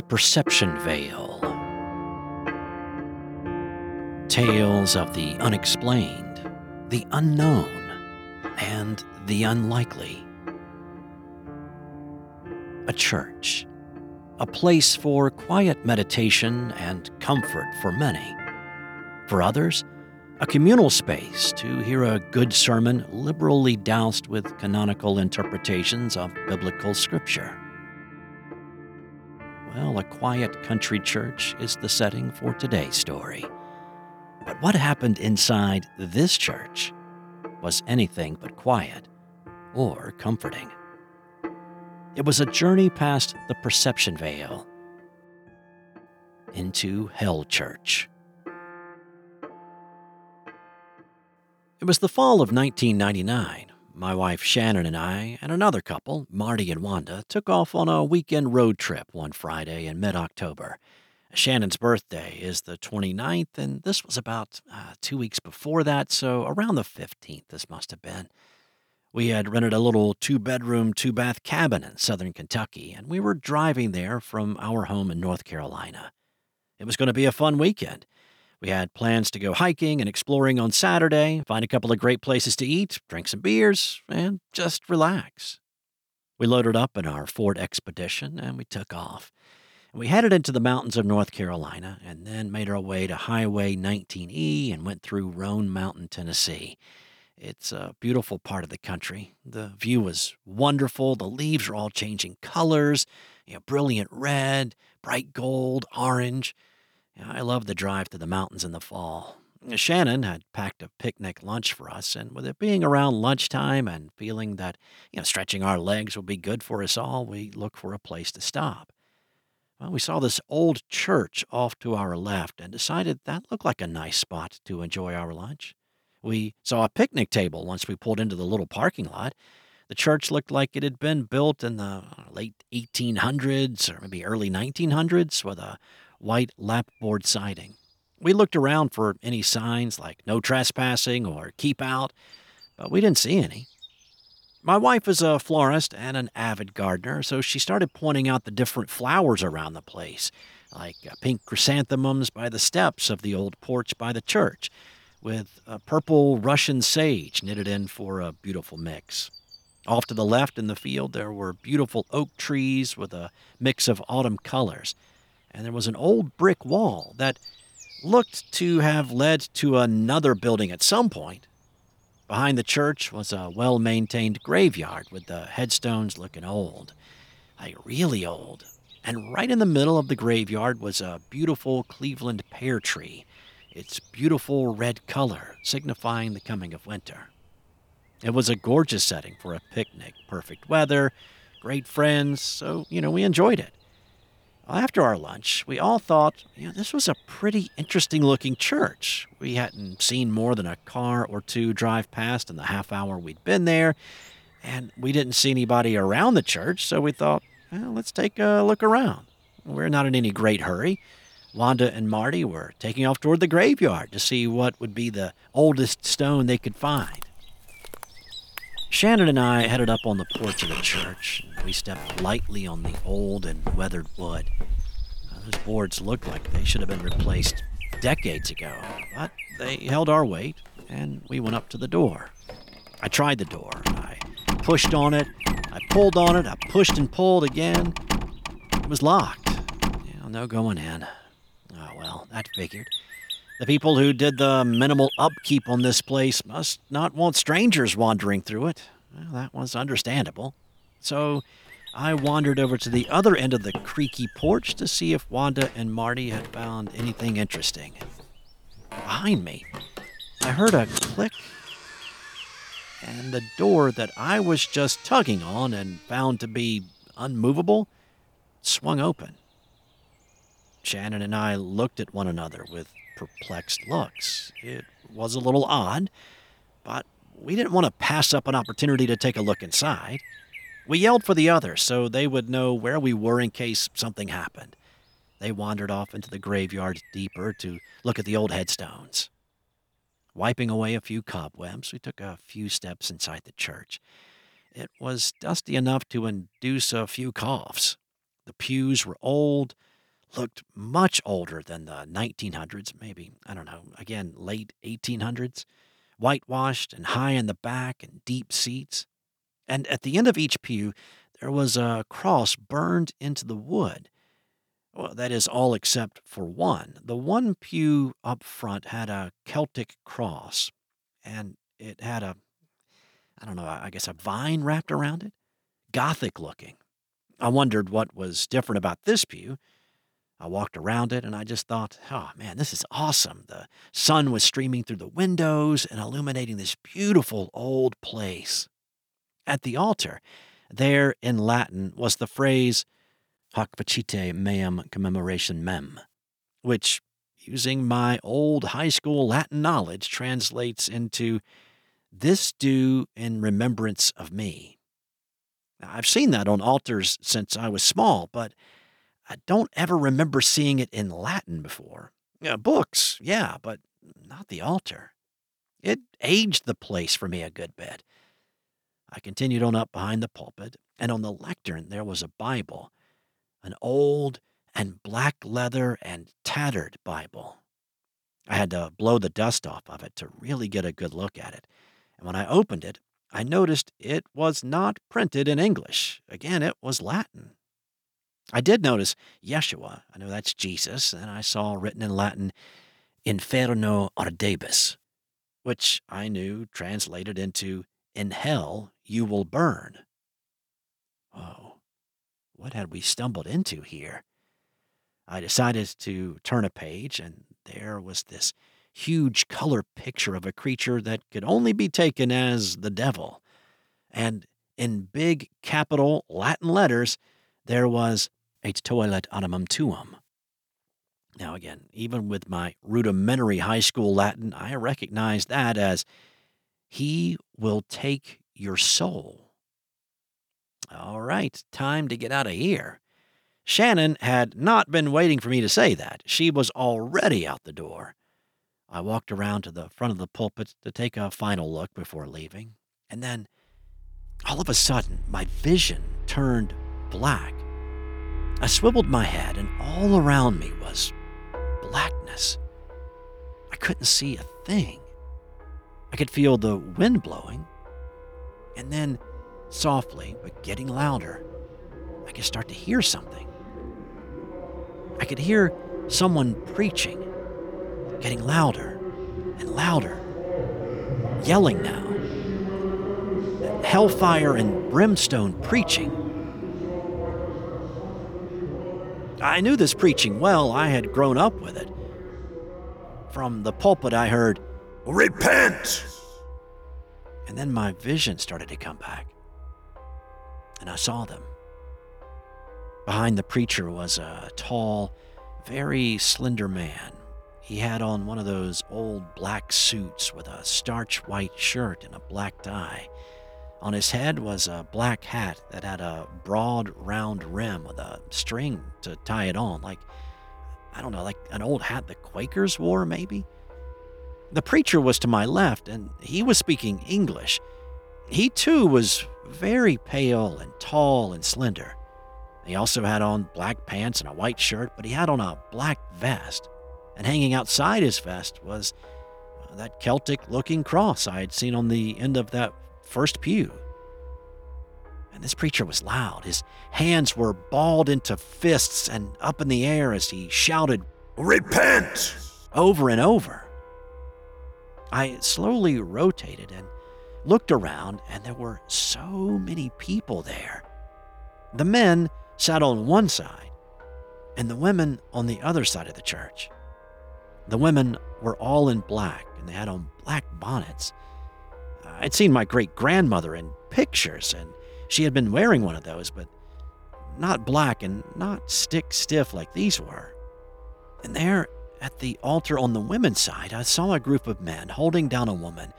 The Perception Veil. Tales of the unexplained, the unknown, and the unlikely. A church. A place for quiet meditation and comfort for many. For others, a communal space to hear a good sermon liberally doused with canonical interpretations of biblical scripture. Well, a quiet country church is the setting for today's story. But what happened inside this church was anything but quiet or comforting. It was a journey past the perception veil into Hell Church. It was the fall of 1999. My wife Shannon and I, and another couple, Marty and Wanda, took off on a weekend road trip one Friday in mid October. Shannon's birthday is the 29th, and this was about uh, two weeks before that, so around the 15th, this must have been. We had rented a little two bedroom, two bath cabin in southern Kentucky, and we were driving there from our home in North Carolina. It was going to be a fun weekend. We had plans to go hiking and exploring on Saturday, find a couple of great places to eat, drink some beers, and just relax. We loaded up in our Ford Expedition and we took off. We headed into the mountains of North Carolina and then made our way to Highway 19E and went through Roan Mountain, Tennessee. It's a beautiful part of the country. The view was wonderful. The leaves are all changing colors, you know, brilliant red, bright gold, orange. I love the drive to the mountains in the fall. Uh, Shannon had packed a picnic lunch for us, and with it being around lunchtime and feeling that, you know, stretching our legs would be good for us all, we looked for a place to stop. Well, we saw this old church off to our left and decided that looked like a nice spot to enjoy our lunch. We saw a picnic table once we pulled into the little parking lot. The church looked like it had been built in the uh, late 1800s or maybe early 1900s with a white lapboard siding. We looked around for any signs like no trespassing or keep out, but we didn't see any. My wife is a florist and an avid gardener, so she started pointing out the different flowers around the place, like uh, pink chrysanthemums by the steps of the old porch by the church, with a purple Russian sage knitted in for a beautiful mix. Off to the left in the field, there were beautiful oak trees with a mix of autumn colors and there was an old brick wall that looked to have led to another building at some point. Behind the church was a well maintained graveyard with the headstones looking old, like really old. And right in the middle of the graveyard was a beautiful Cleveland pear tree, its beautiful red color signifying the coming of winter. It was a gorgeous setting for a picnic, perfect weather, great friends, so, you know, we enjoyed it. After our lunch, we all thought, you know, this was a pretty interesting looking church. We hadn't seen more than a car or two drive past in the half hour we'd been there, and we didn't see anybody around the church, so we thought, well, let's take a look around. We're not in any great hurry. Wanda and Marty were taking off toward the graveyard to see what would be the oldest stone they could find. Shannon and I headed up on the porch of the church. We stepped lightly on the old and weathered wood. Uh, those boards looked like they should have been replaced decades ago, but they held our weight, and we went up to the door. I tried the door. I pushed on it. I pulled on it. I pushed and pulled again. It was locked. No going in. Oh, well, that figured. The people who did the minimal upkeep on this place must not want strangers wandering through it. Well, that was understandable. So I wandered over to the other end of the creaky porch to see if Wanda and Marty had found anything interesting. Behind me, I heard a click, and the door that I was just tugging on and found to be unmovable swung open. Shannon and I looked at one another with perplexed looks. It was a little odd, but we didn't want to pass up an opportunity to take a look inside. We yelled for the others so they would know where we were in case something happened. They wandered off into the graveyard deeper to look at the old headstones. Wiping away a few cobwebs, we took a few steps inside the church. It was dusty enough to induce a few coughs. The pews were old, looked much older than the 1900s, maybe, I don't know, again, late 1800s, whitewashed and high in the back and deep seats. And at the end of each pew, there was a cross burned into the wood. Well, that is all except for one. The one pew up front had a Celtic cross, and it had a, I don't know, I guess a vine wrapped around it, Gothic looking. I wondered what was different about this pew. I walked around it and I just thought, oh man, this is awesome. The sun was streaming through the windows and illuminating this beautiful old place. At the altar, there in Latin was the phrase, Hoc facite meam commemorationem, which, using my old high school Latin knowledge, translates into this do in remembrance of me. Now, I've seen that on altars since I was small, but I don't ever remember seeing it in Latin before. Yeah, books, yeah, but not the altar. It aged the place for me a good bit. I continued on up behind the pulpit, and on the lectern there was a Bible an old and black leather and tattered Bible. I had to blow the dust off of it to really get a good look at it. And when I opened it, I noticed it was not printed in English. Again, it was Latin. I did notice Yeshua. I know that's Jesus, and I saw written in Latin, Inferno ardebis, which I knew translated into, In hell you will burn. Oh, what had we stumbled into here? I decided to turn a page, and there was this huge color picture of a creature that could only be taken as the devil. And in big capital Latin letters, there was et tollet animum tuum. Now, again, even with my rudimentary high school Latin, I recognize that as He will take your soul. All right, time to get out of here. Shannon had not been waiting for me to say that. She was already out the door. I walked around to the front of the pulpit to take a final look before leaving, and then, all of a sudden, my vision turned black. I swiveled my head, and all around me was blackness. I couldn't see a thing. I could feel the wind blowing, and then softly, but getting louder, I could start to hear something. I could hear someone preaching, getting louder and louder, yelling now. Hellfire and brimstone preaching. I knew this preaching well, I had grown up with it. From the pulpit, I heard, Repent! And then my vision started to come back and I saw them. Behind the preacher was a tall, very slender man. He had on one of those old black suits with a starch white shirt and a black tie. On his head was a black hat that had a broad, round rim with a string to tie it on, like, I don't know, like an old hat the Quakers wore, maybe? The preacher was to my left, and he was speaking English. He too was very pale and tall and slender. He also had on black pants and a white shirt, but he had on a black vest. And hanging outside his vest was uh, that Celtic looking cross I had seen on the end of that first pew. And this preacher was loud. His hands were balled into fists and up in the air as he shouted, Repent! over and over. I slowly rotated and looked around, and there were so many people there. The men sat on one side, and the women on the other side of the church. The women were all in black, and they had on black bonnets. I'd seen my great grandmother in pictures, and she had been wearing one of those, but not black and not stick stiff like these were. And there at the altar on the women's side, I saw a group of men holding down a woman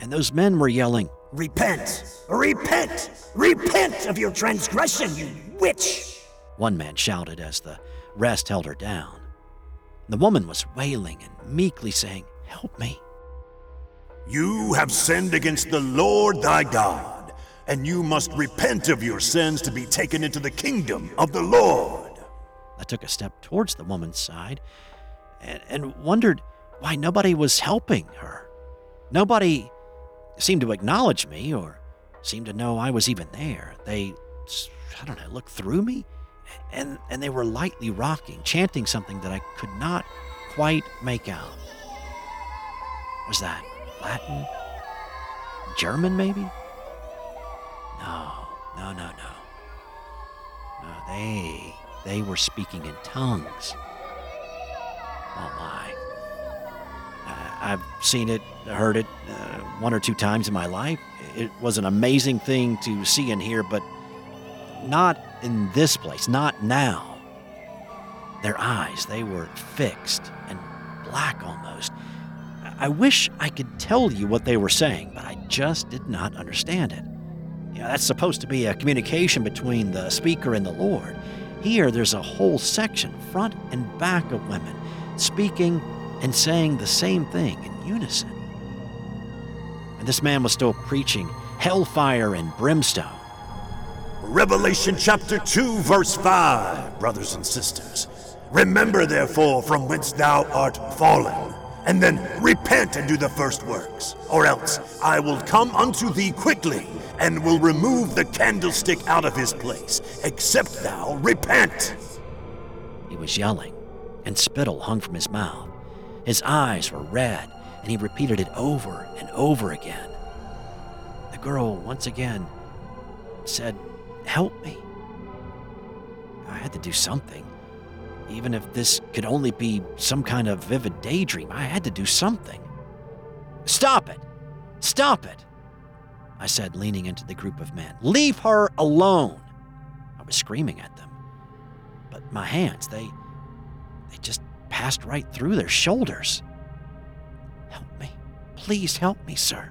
and those men were yelling, Repent! Repent! Repent of your transgression, you witch! One man shouted as the rest held her down. The woman was wailing and meekly saying, Help me. You have sinned against the Lord thy God. and you must repent of your sins to be taken into the kingdom of the Lord. I took a step towards the woman's side and, and wondered why nobody was helping her. Nobody seemed to acknowledge me or seemed to know I was even there. They, I don't know, looked through me and, and they were lightly rocking, chanting something that I could not quite make out. Was that Latin? German, maybe? No, no, no, no. No, they, they were speaking in tongues. Oh my. I've seen it, heard it uh, one or two times in my life. It was an amazing thing to see and hear, but not in this place, not now. Their eyes, they were fixed and black almost. I wish I could tell you what they were saying, but I just did not understand it. You know, that's supposed to be a communication between the speaker and the Lord. Here, there's a whole section, front and back of women, speaking and saying the same thing in unison. And this man was still preaching hellfire and brimstone. Revelation chapter 2, verse 5, brothers and sisters. Remember, therefore, from whence thou art fallen, and then repent and do the first works, or else I will come unto thee quickly, and will remove the candlestick out of his place, except thou repent. He was yelling, and spittle hung from his mouth. His eyes were red, and he repeated it over and over again. The girl, once again, said, Help me. I had to do something. Even if this could only be some kind of vivid daydream, I had to do something. Stop it! Stop it! I said, leaning into the group of men. Leave her alone! I was screaming at them. But my hands, they. They just passed right through their shoulders. Help me. Please help me, sir.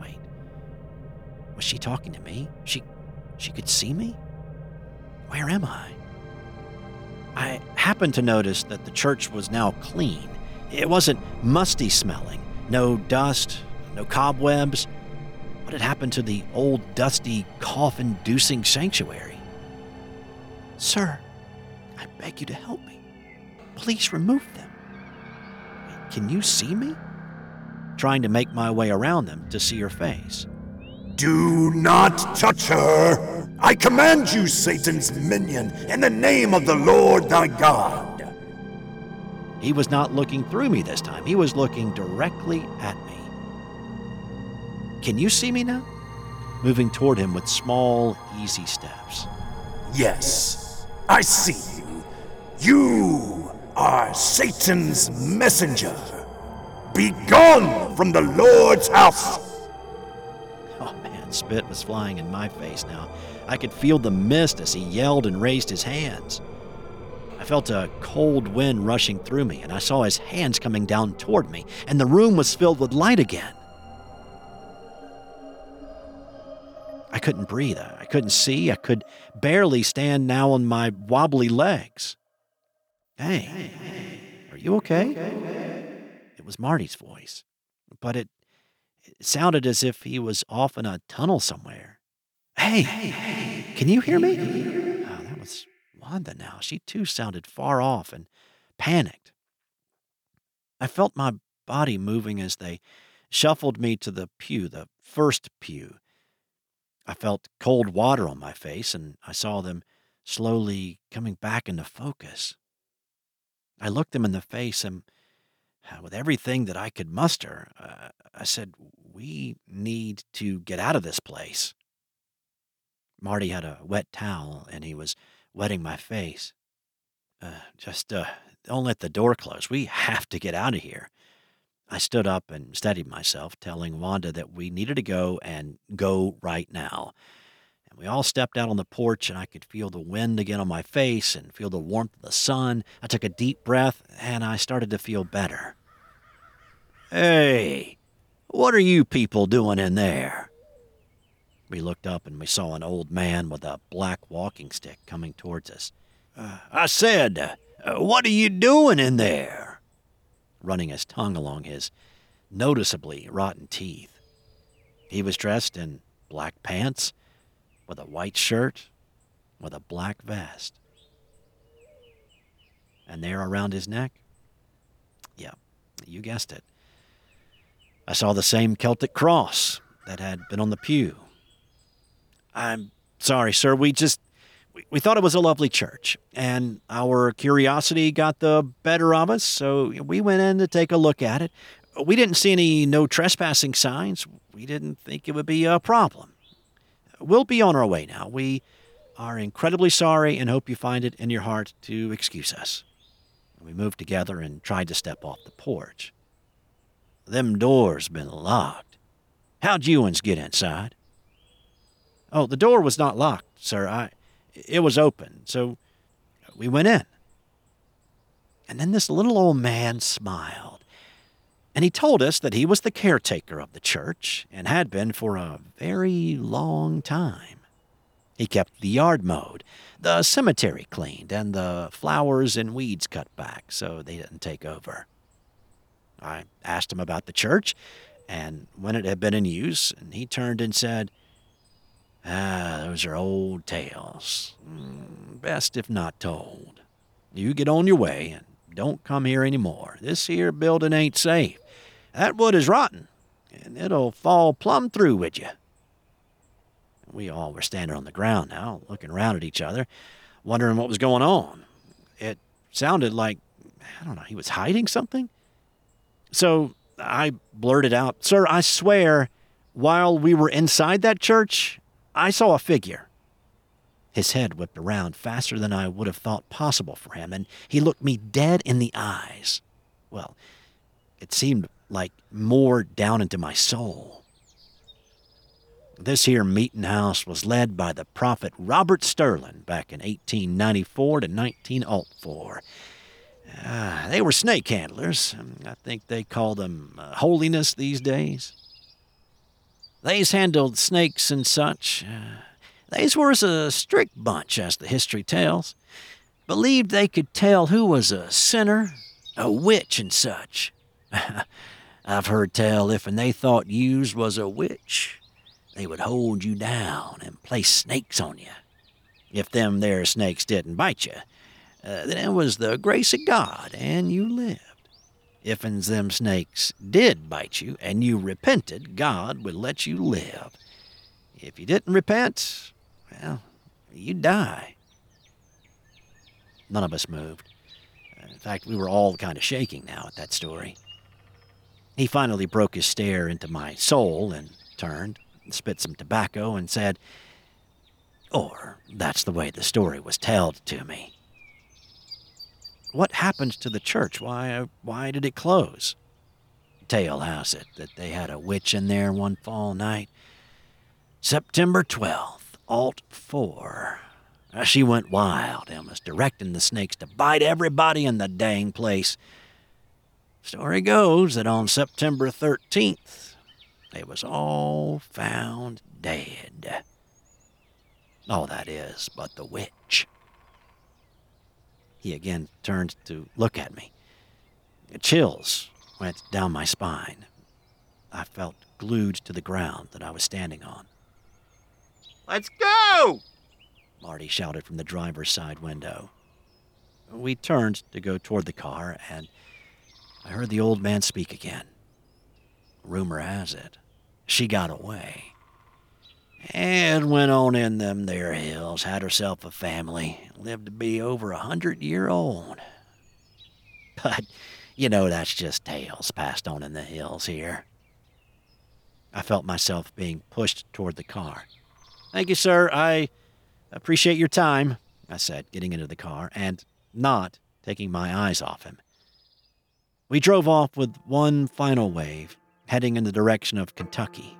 Wait. Was she talking to me? She she could see me? Where am I? I happened to notice that the church was now clean. It wasn't musty smelling, no dust, no cobwebs. What had happened to the old, dusty, cough inducing sanctuary? Sir, I beg you to help me. Please remove them. Can you see me? Trying to make my way around them to see her face. Do not touch her. I command you, Satan's minion, in the name of the Lord thy God. He was not looking through me this time, he was looking directly at me. Can you see me now? Moving toward him with small, easy steps. Yes, I see you. You are Satan's messenger. Begone from the Lord's house. Oh man, spit was flying in my face now. I could feel the mist as he yelled and raised his hands. I felt a cold wind rushing through me, and I saw his hands coming down toward me, and the room was filled with light again. I couldn't breathe. I couldn't see. I could barely stand now on my wobbly legs. Hey, are you okay? It was Marty's voice, but it, it sounded as if he was off in a tunnel somewhere. Hey, can you hear me? Oh, that was Wanda now. She too sounded far off and panicked. I felt my body moving as they shuffled me to the pew, the first pew. I felt cold water on my face, and I saw them slowly coming back into focus. I looked them in the face, and uh, with everything that I could muster, uh, I said, We need to get out of this place. Marty had a wet towel, and he was wetting my face. Uh, just uh, don't let the door close. We have to get out of here. I stood up and steadied myself, telling Wanda that we needed to go and go right now. And we all stepped out on the porch, and I could feel the wind again on my face and feel the warmth of the sun. I took a deep breath, and I started to feel better. Hey, what are you people doing in there? We looked up and we saw an old man with a black walking stick coming towards us. Uh, I said, uh, What are you doing in there? running his tongue along his noticeably rotten teeth. He was dressed in black pants, with a white shirt, with a black vest. And there around his neck? Yeah, you guessed it. I saw the same Celtic cross that had been on the pew. I'm sorry, sir. We just we, thought it was a lovely church, and our curiosity got the better of us, so we went in to take a look at it. We didn't see any no trespassing signs. We didn't think it would be a problem. We'll be on our way now. We are incredibly sorry and hope you find it in your heart to excuse us. We moved together and tried to step off the porch. Them doors been locked. How'd you uns get inside? Oh, the door was not locked, sir. I it was open, so we went in. And then this little old man smiled, and he told us that he was the caretaker of the church and had been for a very long time. He kept the yard mowed, the cemetery cleaned, and the flowers and weeds cut back so they didn't take over. I asked him about the church and when it had been in use, and he turned and said, Ah, those are old tales. Mm, best if not told. You get on your way and don't come here any more. This here building ain't safe. That wood is rotten, and it'll fall plumb through with you. We all were standing on the ground now, looking around at each other, wondering what was going on. It sounded like, I don't know, he was hiding something? So I blurted out, Sir, I swear, while we were inside that church, I saw a figure. His head whipped around faster than I would have thought possible for him, and he looked me dead in the eyes. Well, it seemed like more down into my soul. This here meeting house was led by the prophet Robert Sterling back in 1894 to 1904. Uh, they were snake handlers. I think they call them uh, holiness these days. They's handled snakes and such. Uh, they's a strict bunch, as the history tells. Believed they could tell who was a sinner, a witch, and such. I've heard tell if and they thought yous was a witch, they would hold you down and place snakes on you. If them there snakes didn't bite you, uh, then it was the grace of God and you lived. If them snakes did bite you and you repented, God would let you live. If you didn't repent, well, you'd die. None of us moved. In fact, we were all kind of shaking now at that story. He finally broke his stare into my soul and turned, spit some tobacco, and said, Or that's the way the story was told to me. What happened to the church? Why, uh, why did it close? Tale has it that they had a witch in there one fall night. September 12th, Alt 4. She went wild and was directing the snakes to bite everybody in the dang place. Story goes that on September 13th, they was all found dead. All that is but the witch. He again turned to look at me. Chills went down my spine. I felt glued to the ground that I was standing on. Let's go! Marty shouted from the driver's side window. We turned to go toward the car, and I heard the old man speak again. Rumor has it, she got away and went on in them there hills, had herself a family, lived to be over a hundred year old. But, you know, that's just tales passed on in the hills here. I felt myself being pushed toward the car. Thank you, sir. I appreciate your time, I said, getting into the car and not taking my eyes off him. We drove off with one final wave, heading in the direction of Kentucky.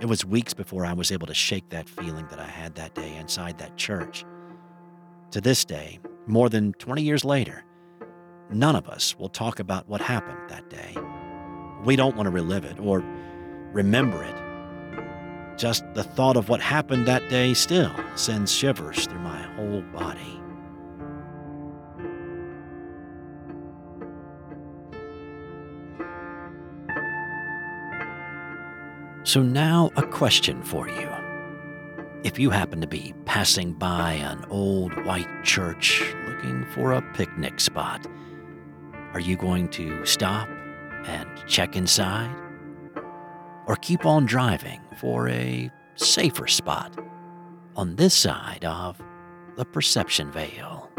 It was weeks before I was able to shake that feeling that I had that day inside that church. To this day, more than 20 years later, none of us will talk about what happened that day. We don't want to relive it or remember it. Just the thought of what happened that day still sends shivers through my whole body. So, now a question for you. If you happen to be passing by an old white church looking for a picnic spot, are you going to stop and check inside? Or keep on driving for a safer spot on this side of the perception veil?